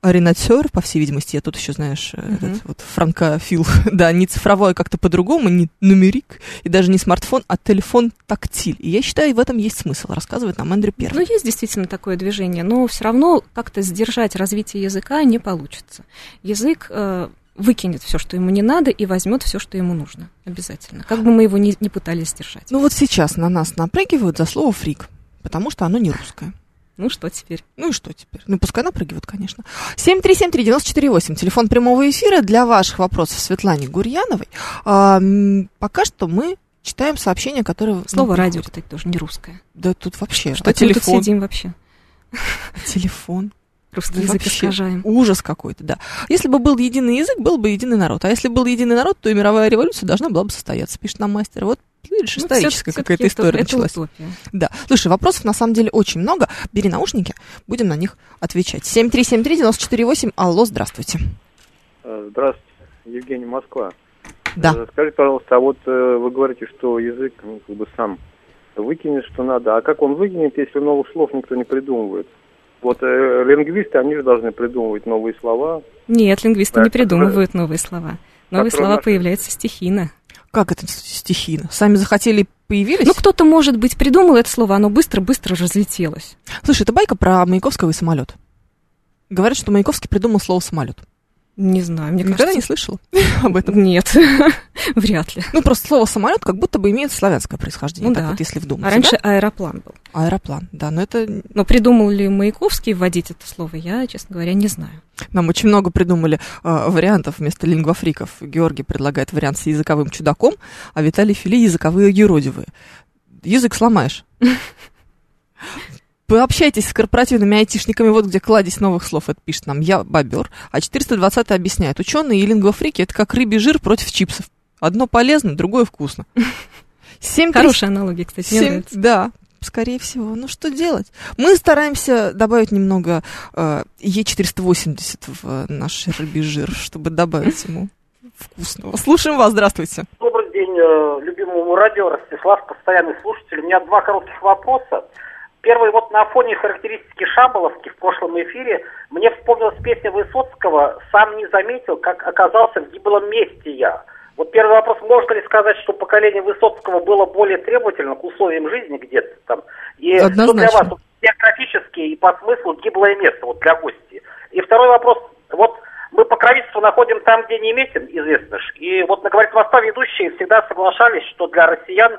оринатер, по всей видимости, я тут еще, знаешь, Мгм. этот вот франкофил, да, не цифровой, а как-то по-другому, не нумерик, и даже не смартфон, а телефон тактиль. И я считаю, в этом есть смысл, рассказывает нам Эндрю Первый. Ну, есть действительно такое движение, но все равно как-то сдержать развитие языка не получится. Язык э, выкинет все, что ему не надо, и возьмет все, что ему нужно. Обязательно. Как бы мы его ни, не пытались сдержать. Ну вот сейчас на нас напрыгивают за слово фрик, потому что оно не русское. Ну, что теперь? Ну и что теперь? Ну пускай напрыгивают, конечно. 7373948, телефон прямого эфира для ваших вопросов Светлане Гурьяновой. А, пока что мы читаем сообщения, которые... Слово радио, кстати, тоже не русское. Да тут вообще... Что а это мы тут телефон? сидим вообще? Телефон. Русский Да язык искажаем. Ужас какой-то, да. Если бы был единый язык, был бы единый народ. А если был единый народ, то и мировая революция должна была бы состояться, пишет нам мастер. Вот, видишь, Ну, историческая всё- какая-то всё-таки история это, началась. Утопия. Да. Слушай, вопросов на самом деле очень много. Бери наушники, будем на них отвечать. 7373948, алло, здравствуйте. Э, Здравствуйте, Евгений Москва. Да. Э, Скажите, пожалуйста, а вот э, вы говорите, что язык ну, как бы сам выкинет, что надо. А как он выкинет, если новых слов никто не придумывает? Вот э, лингвисты, они же должны придумывать новые слова. Нет, лингвисты Да, не которые- придумывают новые слова. Новые слова наши- появляются стихийно. Как это стихийно? Сами захотели появились? Ну, кто-то, может быть, придумал это слово, оно быстро-быстро разлетелось. Слушай, это байка про Маяковского и самолет. Говорят, что Маяковский придумал слово самолет. Не знаю, мне Никогда не кажется... слышала об этом. Нет, вряд ли. Ну, просто слово самолет как будто бы имеет славянское происхождение, Ну так да. вот, если вдуматься. А раньше да? аэроплан был. Аэроплан, да, но это Но придумал ли Маяковский вводить это слово, я, честно говоря, не знаю. Нам очень много придумали э, вариантов вместо лингвофриков. Георгий предлагает вариант с языковым чудаком, а Виталий Фили языковые юродивые. Язык сломаешь. Пообщайтесь с корпоративными айтишниками, вот где кладезь новых слов, это пишет нам я, бобер. А 420 объясняет, ученые и лингвофрики это как рыбий жир против чипсов. Одно полезно, другое вкусно. 7 Хорошая аналогия, кстати, мне Семь- нравится. Да, скорее всего. Ну что делать? Мы стараемся добавить немного э, Е480 в э, наш рыбий жир, чтобы добавить ему вкусного. Слушаем вас, здравствуйте. Добрый день, э, любимому радио, Ростислав, постоянный слушатель. У меня два коротких вопроса. Первый, вот на фоне характеристики Шаболовки в прошлом эфире мне вспомнилась песня Высоцкого «Сам не заметил, как оказался в гиблом месте я». Вот первый вопрос, можно ли сказать, что поколение Высоцкого было более требовательно к условиям жизни где-то там? И что для Однозначно. вас географически и по смыслу гиблое место вот для гостей? И второй вопрос, вот мы покровительство находим там, где не метен, известно ж. И вот на «Говорит Москва» ведущие всегда соглашались, что для россиян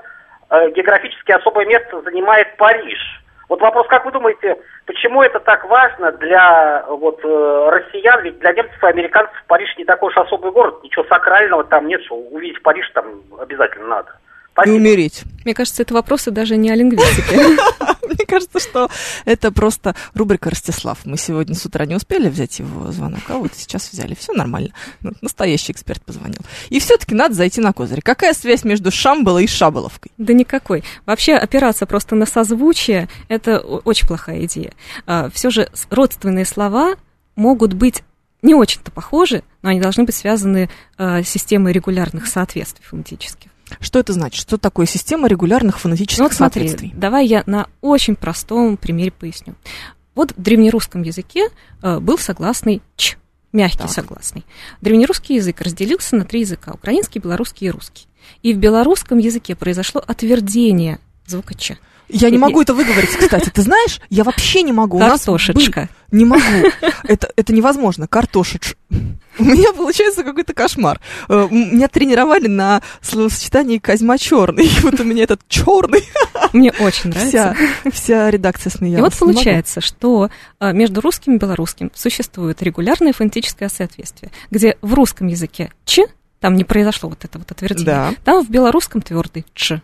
э, географически особое место занимает Париж. Вот вопрос, как вы думаете, почему это так важно для вот, э, россиян? Ведь для немцев и американцев Париж не такой уж особый город, ничего сакрального там нет, что увидеть Париж там обязательно надо. И Спасибо. умереть. Мне кажется, это вопросы даже не о лингвистике. Мне кажется, что это просто рубрика Ростислав. Мы сегодня с утра не успели взять его звонок, а вот сейчас взяли. Все нормально. Ну, Настоящий эксперт позвонил. И все-таки надо зайти на козырь. Какая связь между Шамбалой и Шаболовкой? Да никакой. Вообще опираться просто на созвучие – это очень плохая идея. Все же родственные слова могут быть не очень-то похожи, но они должны быть связаны э, системой регулярных соответствий фонетических. Что это значит? Что такое система регулярных фонетических Ну вот смотри, соответствий? давай я на очень простом примере поясню. Вот в древнерусском языке э, был согласный «ч», мягкий Так. согласный. Древнерусский язык разделился на три языка – украинский, белорусский и русский. И в белорусском языке произошло отвердение звука «ч». Я не могу это выговорить, кстати. Ты знаешь, я вообще не могу. Картошечка. Не могу. Это, это невозможно. Картошеч. У меня получается какой-то кошмар. Э, Меня тренировали на словосочетании Козьма черный. Вот у меня этот черный. Мне очень нравится. Вся, вся редакция смеялась. И вот получается, что а, между русским и белорусским существует регулярное фонетическое соответствие, где в русском языке ч, там не произошло вот это вот отвердение, Да. там в белорусском твердый ч.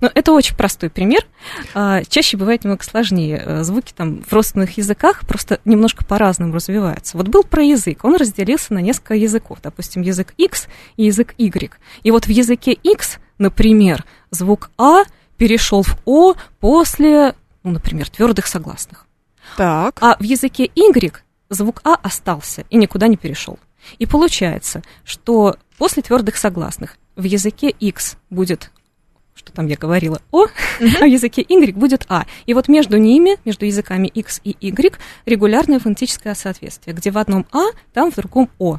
Но это очень простой пример. А, Чаще бывает немного сложнее. Э, Звуки там в родственных языках просто немножко по-разному развиваются. Вот был про язык, он разделился на несколько языков. Допустим, язык X и язык Y. И вот в языке X, например, звук А перешел в О после, ну, например, твердых согласных. Так. А в языке Y звук А остался и никуда не перешел. И получается, что после твердых согласных в языке X будет, что там я говорила, О, в языке Y будет А. И вот между ними, между языками X и Y, регулярное фонетическое соответствие, где в одном А, там в другом О.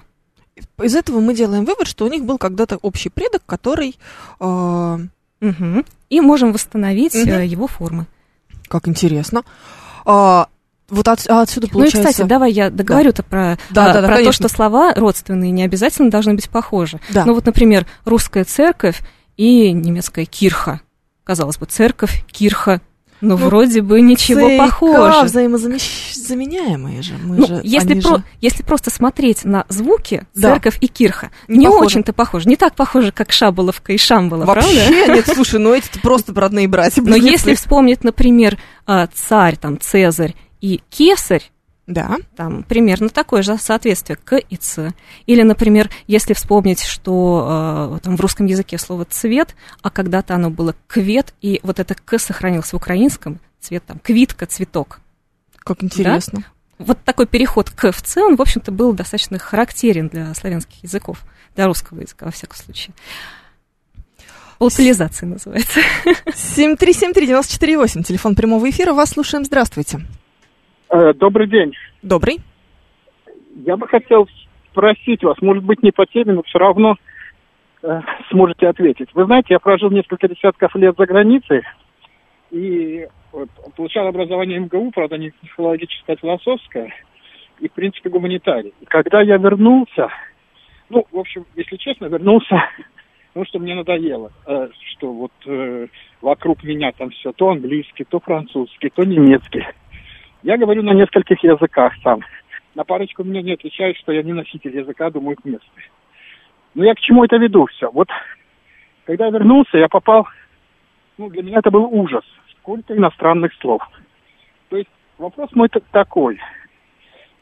Из этого мы делаем вывод, что у них был когда-то общий предок, который... э, Мгм. И можем восстановить э, его формы. как интересно. А, вот от- а отсюда получается... Ну и, кстати, давай я договорю-то про, Да, а, да, да, про то, что слова родственные не обязательно должны быть похожи. Да. Ну вот, например, русская церковь и немецкая кирха. Казалось бы, церковь, кирха. Но Ну, вроде бы ничего ЦК похоже. взаимозаменяемые же. Мы Ну, же если, про- же- если просто смотреть на звуки, Да. церковь и кирха, Не не, очень-то похожи. Не так похожи, как Шаболовка и Шамбала, правда? Вообще нет, слушай, ну эти просто родные братья. Но если вспомнить, например, а, царь, там, Цезарь и Кесарь, Да. там примерно такое же соответствие к и ц. Или, например, если вспомнить, что э, там в русском языке слово цвет, а когда-то оно было квет, и вот это к сохранилось в украинском, цвет там, квитка, цветок. Как интересно. Вот такой переход к в ц, он, в общем-то, был достаточно характерен для славянских языков, для русского языка, во всяком случае. Локализация называется. 7373948, телефон прямого эфира, вас слушаем, здравствуйте. Э, Добрый день. Добрый. Я бы хотел спросить вас, может быть, не по теме, но все равно э, сможете ответить. Вы знаете, я прожил несколько десятков лет за границей и вот, получал образование МГУ, правда, не психологическое, а философское, и, в принципе, гуманитарий. И когда я вернулся, ну, в общем, если честно, вернулся, потому что мне надоело, э, что вот э, вокруг меня там все то английский, то французский, то немецкий. Я говорю на нескольких языках сам. На парочку меня не отвечают, что я не носитель языка, думаю, к месту. Но я к чему это веду все? Вот когда я вернулся, я попал... Ну, для меня это был ужас. Сколько иностранных слов. То есть вопрос мой та- такой.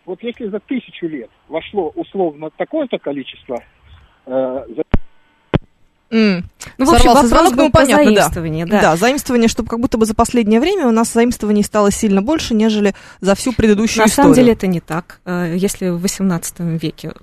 Вот если за тысячу лет вошло условно такое-то количество э, М. Ну, в общем, Сорвался звонок, ну, понятно, да. заимствование, да. Да, заимствование, чтобы как будто бы за последнее время у нас заимствований стало сильно больше, нежели за всю предыдущую На историю. самом деле это не так. Э, Если в XVIII веке,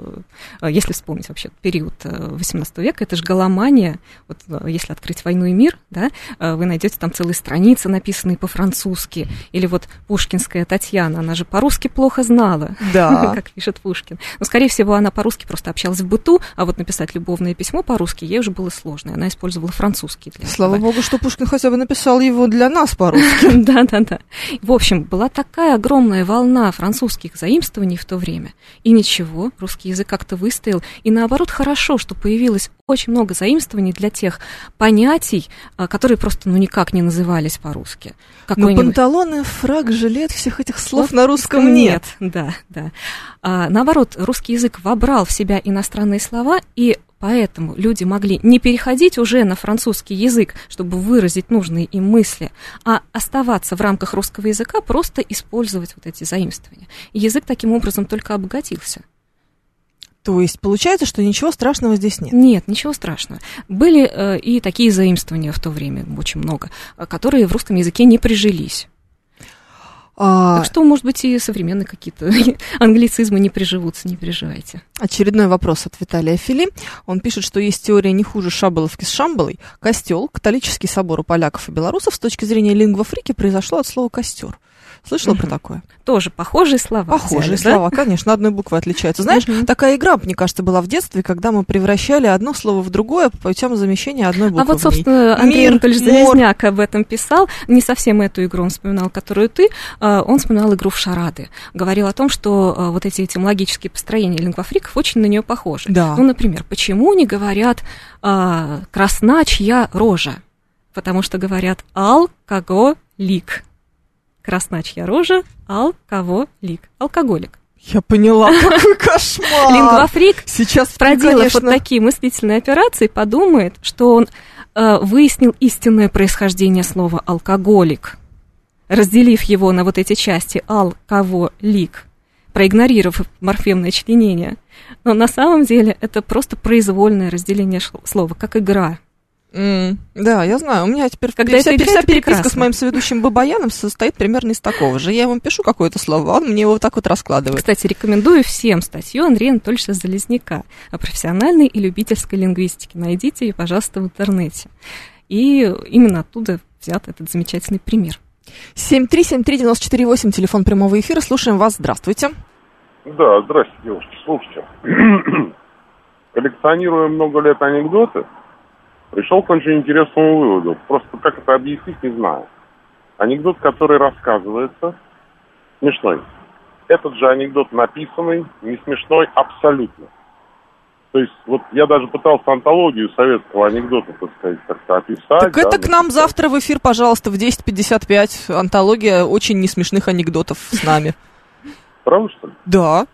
э, если вспомнить вообще период XVIII века, это же голомания. Вот э, если открыть «Войну и мир», да, э, вы найдете там целые страницы, написанные по-французски. Или вот пушкинская Татьяна, она же по-русски плохо знала, Да. как пишет Пушкин. Но, скорее всего, она по-русски просто общалась в быту, а вот написать любовное письмо по-русски ей уже было сложно. и Она использовала французский для Слава этого. богу, что Пушкин хотя бы написал его для нас по-русски. Да, да, да. В общем, была такая огромная волна французских заимствований в то время. И ничего, русский язык как-то выстоял. И наоборот, хорошо, что появилось очень много заимствований для тех понятий, а, которые просто ну никак не назывались по-русски. Но Какой-нибудь- панталоны, фраг, жилет, всех этих слов на русском нет. Да, да. А, наоборот, русский язык вобрал в себя иностранные слова, и поэтому люди могли не переходить уже на французский язык, чтобы выразить нужные им мысли, а оставаться в рамках русского языка, просто использовать вот эти заимствования. И язык таким образом только обогатился. То есть получается, что ничего страшного здесь нет. Нет, ничего страшного. Были э, и такие заимствования в то время, очень много, э, которые в русском языке не прижились. А, Так что, может быть, и современные какие-то англицизмы не приживутся, не переживайте. Очередной вопрос от Виталия Фили. Он пишет, что есть теория не хуже Шаболовки с Шамбалой. Костел, католический собор у поляков и белорусов с точки зрения лингвофрики произошло от слова костер. Слышала Мгм. про такое? Тоже похожие слова. Похожие взяли, да? слова, конечно, одной буквы отличаются. Знаешь, Мгм. такая игра, мне кажется, была в детстве, когда мы превращали одно слово в другое путем замещения одной буквы. А вот, собственно, Андрей Мир, Анатольевич. Залезняк об этом писал. Не совсем эту игру он вспоминал, которую ты. а, Он вспоминал игру в шарады. Говорил о том, что а, вот эти этимологические построения лингвофриков очень на нее похожи. Да. Ну, например, почему не говорят а, «красна чья рожа»? Потому что говорят «алкоголик». Красна чья рожа, алкоголик. Алкоголик. Я поняла, какой кошмар. Лингвофрик Сейчас, проделав конечно, вот такие мыслительные операции, подумает, что он э, выяснил истинное происхождение слова алкоголик, разделив его на вот эти части алкоголик, проигнорировав морфемное членение. Но на самом деле это просто произвольное разделение слова, как игра. М, Да, я знаю. У меня теперь Когда вся, это вся переписка с моим соведущим Бабаяном состоит примерно из такого же. Я ему пишу какое-то слово, а он мне его вот так вот раскладывает. Кстати, рекомендую всем статью Андрея Анатольевича Залезняка о профессиональной и любительской лингвистике. Найдите ее, пожалуйста, в интернете. И именно оттуда взят этот замечательный пример. 7373948, телефон прямого эфира. Слушаем вас. Здравствуйте. Да, здрасте, девушки. Слушайте, коллекционируя много лет анекдоты, пришел к очень интересному выводу. Просто как это объяснить, не знаю. Анекдот, который рассказывается, смешной. Этот же анекдот написанный, не смешной абсолютно. То есть, вот я даже пытался антологию советского анекдота, так сказать, как-то описать. Так да, это к нам завтра в эфир, пожалуйста, в 10.55. Антология очень несмешных анекдотов с нами. Правда, что ли? Да.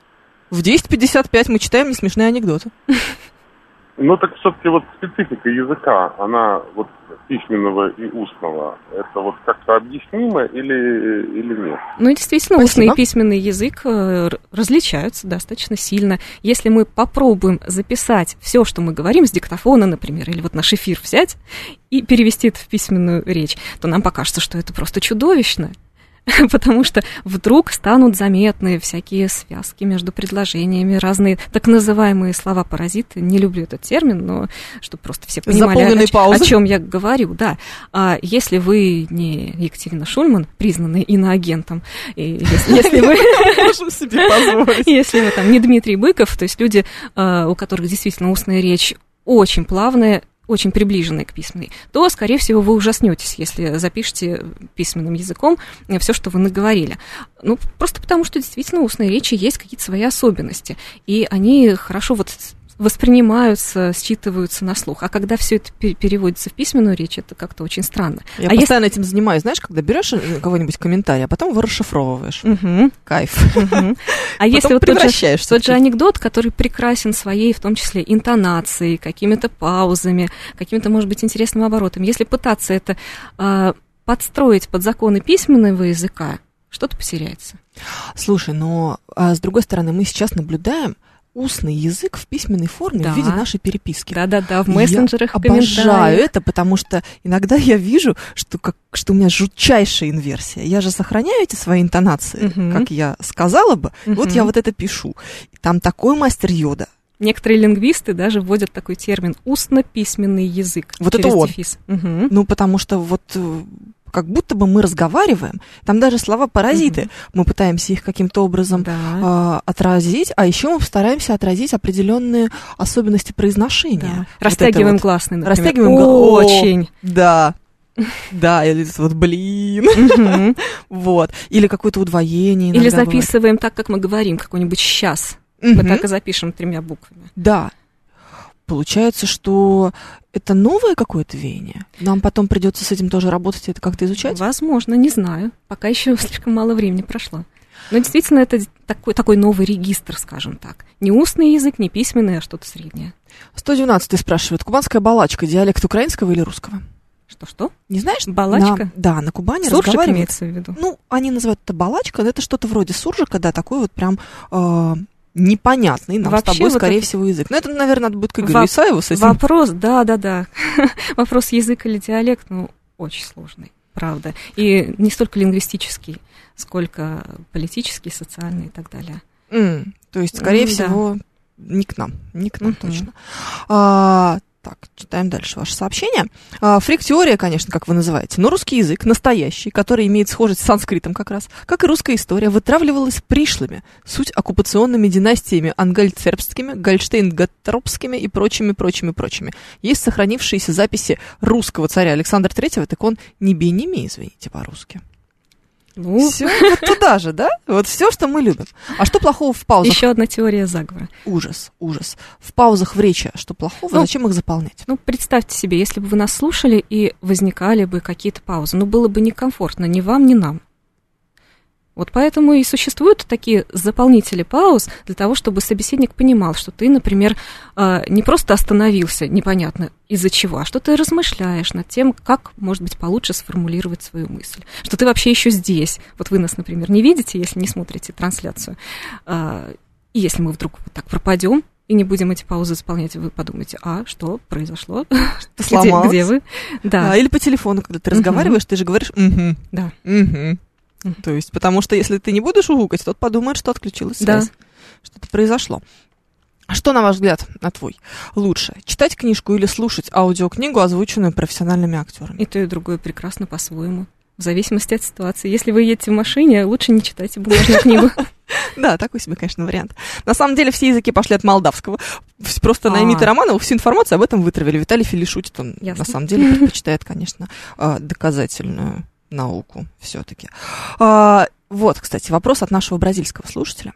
В 10.55 мы читаем несмешные анекдоты. Ну, так все-таки вот специфика языка, она вот письменного и устного, это вот как-то объяснимо или, или нет? Ну, и действительно, Спасибо. устный и письменный язык э, различаются достаточно сильно. Если мы попробуем записать все, что мы говорим с диктофона, например, или вот наш эфир взять и перевести это в письменную речь, то нам покажется, что это просто чудовищно. Потому что вдруг станут заметны всякие связки между предложениями, разные так называемые слова-паразиты. Не люблю этот термин, но чтобы просто все понимали, Заполненные о, паузы. о чем я говорю. Да. А если вы не Екатерина Шульман, признанный иноагентом, и если, если вы если вы там не Дмитрий Быков, то есть люди, э, у которых действительно устная речь очень плавная, очень приближенная к письменной, то, скорее всего, вы ужаснетесь, если запишете письменным языком все, что вы наговорили. Ну, просто потому, что действительно у устной речи есть какие-то свои особенности, и они хорошо вот воспринимаются, считываются на слух. А когда все это пе- переводится в письменную речь, это как-то очень странно. Я а если- постоянно этим занимаюсь. Знаешь, когда берешь э, кого-нибудь комментарий, а потом его расшифровываешь. Мгм. Кайф. Мгм. А если вот тот же, тот же анекдот, который прекрасен своей, в том числе, интонацией, какими-то паузами, какими-то, может быть, интересным оборотом. Если пытаться это а, подстроить под законы письменного языка, что-то потеряется. Слушай, но а, с другой стороны, мы сейчас наблюдаем устный язык в письменной форме Да. в виде нашей переписки. Да-да-да, в мессенджерах, я в обожаю это, потому что иногда я вижу, что, как, что у меня жутчайшая инверсия. Я же сохраняю эти свои интонации, Мгм. как я сказала бы. и Вот я вот это пишу. Там такой мастер йода. Некоторые лингвисты даже вводят такой термин «устно-письменный язык». Вот это он. дефис. Мгм. Ну, потому что вот э, как будто бы мы разговариваем. Там даже слова паразиты. Мгм. Мы пытаемся их каким-то образом Да. а, отразить, а еще мы стараемся отразить определенные особенности произношения. Да. Вот Растягиваем вот. гласные, например. Растягиваем Очень. Да. Да, или вот блин. Вот. Или какое-то удвоение. Или бывает. записываем так, как мы говорим, какой-нибудь «сейчас». Мы так и запишем тремя буквами. Да. Получается, что это новое какое-то веяние. Нам потом придется с этим тоже работать и это как-то изучать. Возможно, не знаю. Пока еще слишком мало времени прошло. Но действительно, это такой, такой новый регистр, скажем так. Не устный язык, не письменный, а что-то среднее. 112 спрашивает, кубанская балачка, диалект украинского или русского? Что-что? Не знаешь? Балачка? На- да, на Кубани Суржик разговаривают. имеется в виду? Ну, они называют это балачка, но это что-то вроде суржика, да, такой вот прям э, непонятный нам Вообще с тобой, вот скорее это- всего, язык. Но это, наверное, надо будет к Игорю Во- Исаеву с этим. Вопрос, да-да-да. Вопрос язык или диалект, ну, очень сложный, правда. И не столько лингвистический, сколько политический, социальный и так далее. М, то есть, скорее да. всего, не к нам, не к нам Мгм. точно. А, Так, читаем дальше ваше сообщение. А, Фрик-теория, конечно, как вы называете, но русский язык, настоящий, который имеет схожесть с санскритом как раз, как и русская история, вытравливалась пришлыми, суть оккупационными династиями ангальцербскими, гольштейн-гаттропскими и прочими-прочими-прочими. Есть сохранившиеся записи русского царя Александра III, так он не бей, не имей, извините по-русски. Ну, Все вот туда же, да? Вот все, что мы любим. А что плохого в паузах? еще одна теория заговора. Ужас, ужас. В паузах в речи что плохого? Ну, Зачем их заполнять? Ну, представьте себе, если бы вы нас слушали и возникали бы какие-то паузы, ну, было бы некомфортно ни вам, ни нам. Вот поэтому и существуют такие заполнители пауз для того, чтобы собеседник понимал, что ты, например, э, не просто остановился, непонятно из-за чего, а что ты размышляешь над тем, как, может быть, получше сформулировать свою мысль. Что ты вообще еще здесь. Вот вы нас, например, не видите, если не смотрите трансляцию. А, И если мы вдруг вот так пропадем, и не будем эти паузы заполнять, вы подумаете, а что произошло? Где, сломалась? где вы? Да, А, или по телефону, когда ты разговариваешь, ты же говоришь «угу». да. Угу. То есть, потому что если ты не будешь угукать, тот подумает, что отключилась Да. связь. Что-то произошло. А Что, на ваш взгляд, на твой, лучше? Читать книжку или слушать аудиокнигу, озвученную профессиональными актерами? И то, и другое прекрасно по-своему. В зависимости от ситуации. Если вы едете в машине, лучше не читайте бумажную книгу. Да, такой себе, конечно, вариант. На самом деле все языки пошли от молдавского. Вс- Просто на А. Эмита Романова всю информацию об этом вытравили. Виталий Фили шутит, он на самом деле предпочитает, конечно, а, доказательную науку все-таки. Вот, кстати, вопрос от нашего бразильского слушателя.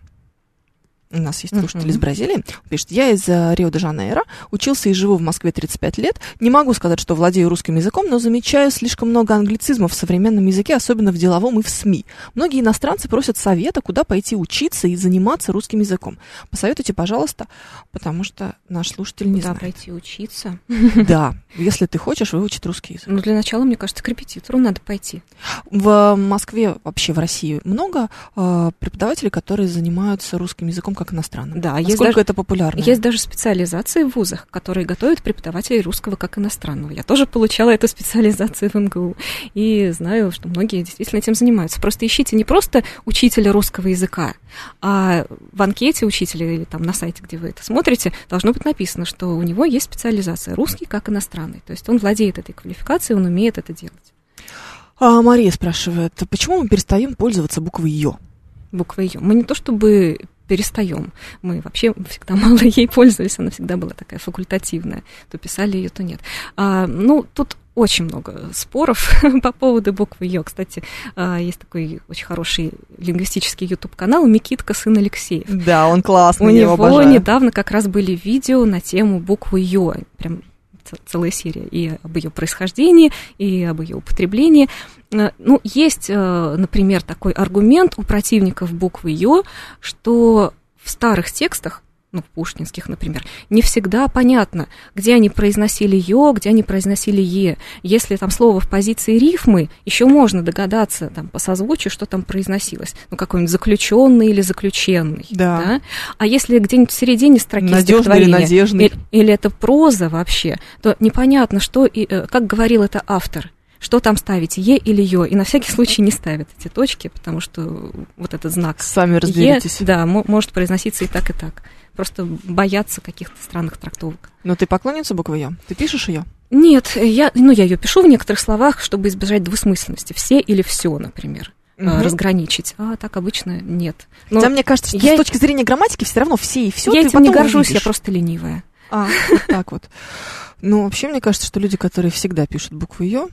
У нас есть слушатель Мгм. из Бразилии. Он Пишет, я из э, Рио-де-Жанейро, учился и живу в Москве 35 лет. Не могу сказать, что владею русским языком, но замечаю слишком много англицизмов в современном языке, особенно в деловом и в СМИ. Многие иностранцы просят совета, куда пойти учиться и заниматься русским языком. Посоветуйте, пожалуйста, потому что наш слушатель не Куда знает. пойти учиться? Да, если ты хочешь выучить русский язык. Ну, для начала, мне кажется, к репетитору надо пойти. В Москве, вообще в России, много э, преподавателей, которые занимаются русским языком как иностранным. Да, есть Насколько даже- это популярно? Есть даже специализации в вузах, которые готовят преподавателей русского как иностранного. Я тоже получала эту специализацию в МГУ. И знаю, что многие действительно этим занимаются. Просто ищите не просто учителя русского языка, а в анкете учителя или там на сайте, где вы это смотрите, должно быть написано, что у него есть специализация русский как иностранный. То есть он владеет этой квалификацией, он умеет это делать. А, Мария спрашивает, почему мы перестаем пользоваться буквой «ё»? буква Ё. Мы не то чтобы перестаем, мы вообще всегда мало ей пользовались, она всегда была такая факультативная. То писали ее, то нет. А, ну, тут очень много споров по поводу буквы Ё. Кстати, а, есть такой очень хороший лингвистический YouTube-канал «Микитка, сын Алексеев». Да, он классный, У него его обожаю. недавно как раз были видео на тему буквы Ё. Прям целая серия и об ее происхождении, и об ее употреблении. Э, Ну, есть, э, например, такой аргумент у противников буквы Ё, что в старых текстах, ну, пушкинских, например, не всегда понятно, где они произносили «ё», где они произносили «е». Если там слово в позиции рифмы, еще можно догадаться там, по созвучию, что там произносилось. Ну, какой-нибудь заключенный или заключенный. Да. А если где-нибудь в середине строки Надежный или надежный. или, или это проза вообще, то непонятно, что и, э, как говорил это автор. Что там ставить, Е или Ё? И на всякий случай не ставят эти точки, потому что вот этот знак Сами Е, разберитесь. да, мо- может произноситься и так, и так. Просто боятся каких-то странных трактовок. Но ты поклонница буквы «ё»? Ты пишешь ее? Нет, я, ну, я ее пишу в некоторых словах, чтобы избежать двусмысленности. Все или все, например, э, Мгм. разграничить. А так обычно нет. Но Хотя мне кажется, что я- с точки зрения грамматики все равно все и все. я этим не горжусь, я просто ленивая. А, вот так вот. Ну, вообще, мне кажется, что люди, которые всегда пишут букву «ё»,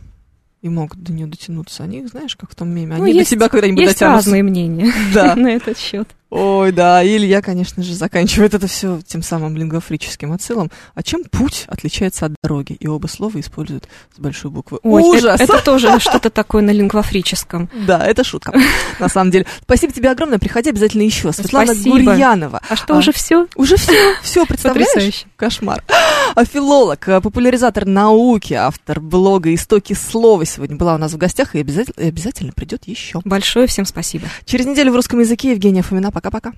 и могут до нее дотянуться, они, знаешь, как в том меме, Ну, они есть- до тебя когда-нибудь Есть дотянутся. разные мнения Да. на этот счет. Ой, да, и Илья, конечно же, заканчивает это все тем самым лингвофрическим отсылом. А чем путь отличается от дороги? И оба слова используют с большой буквы. Ой, э- Ужас! Это, тоже что-то такое на лингвофрическом. Да, это шутка, на самом деле. Спасибо тебе огромное, приходи обязательно еще. Светлана Спасибо. Гурьянова. А что, А. уже все? Уже все, все, представляешь? Потрясающе. Кошмар. А филолог, а, популяризатор науки, автор блога «Истоки слова» сегодня была у нас в гостях и обязательно, и обязательно придет еще. Большое всем спасибо. Через неделю в русском языке Евгения Фомина. Пока-пока.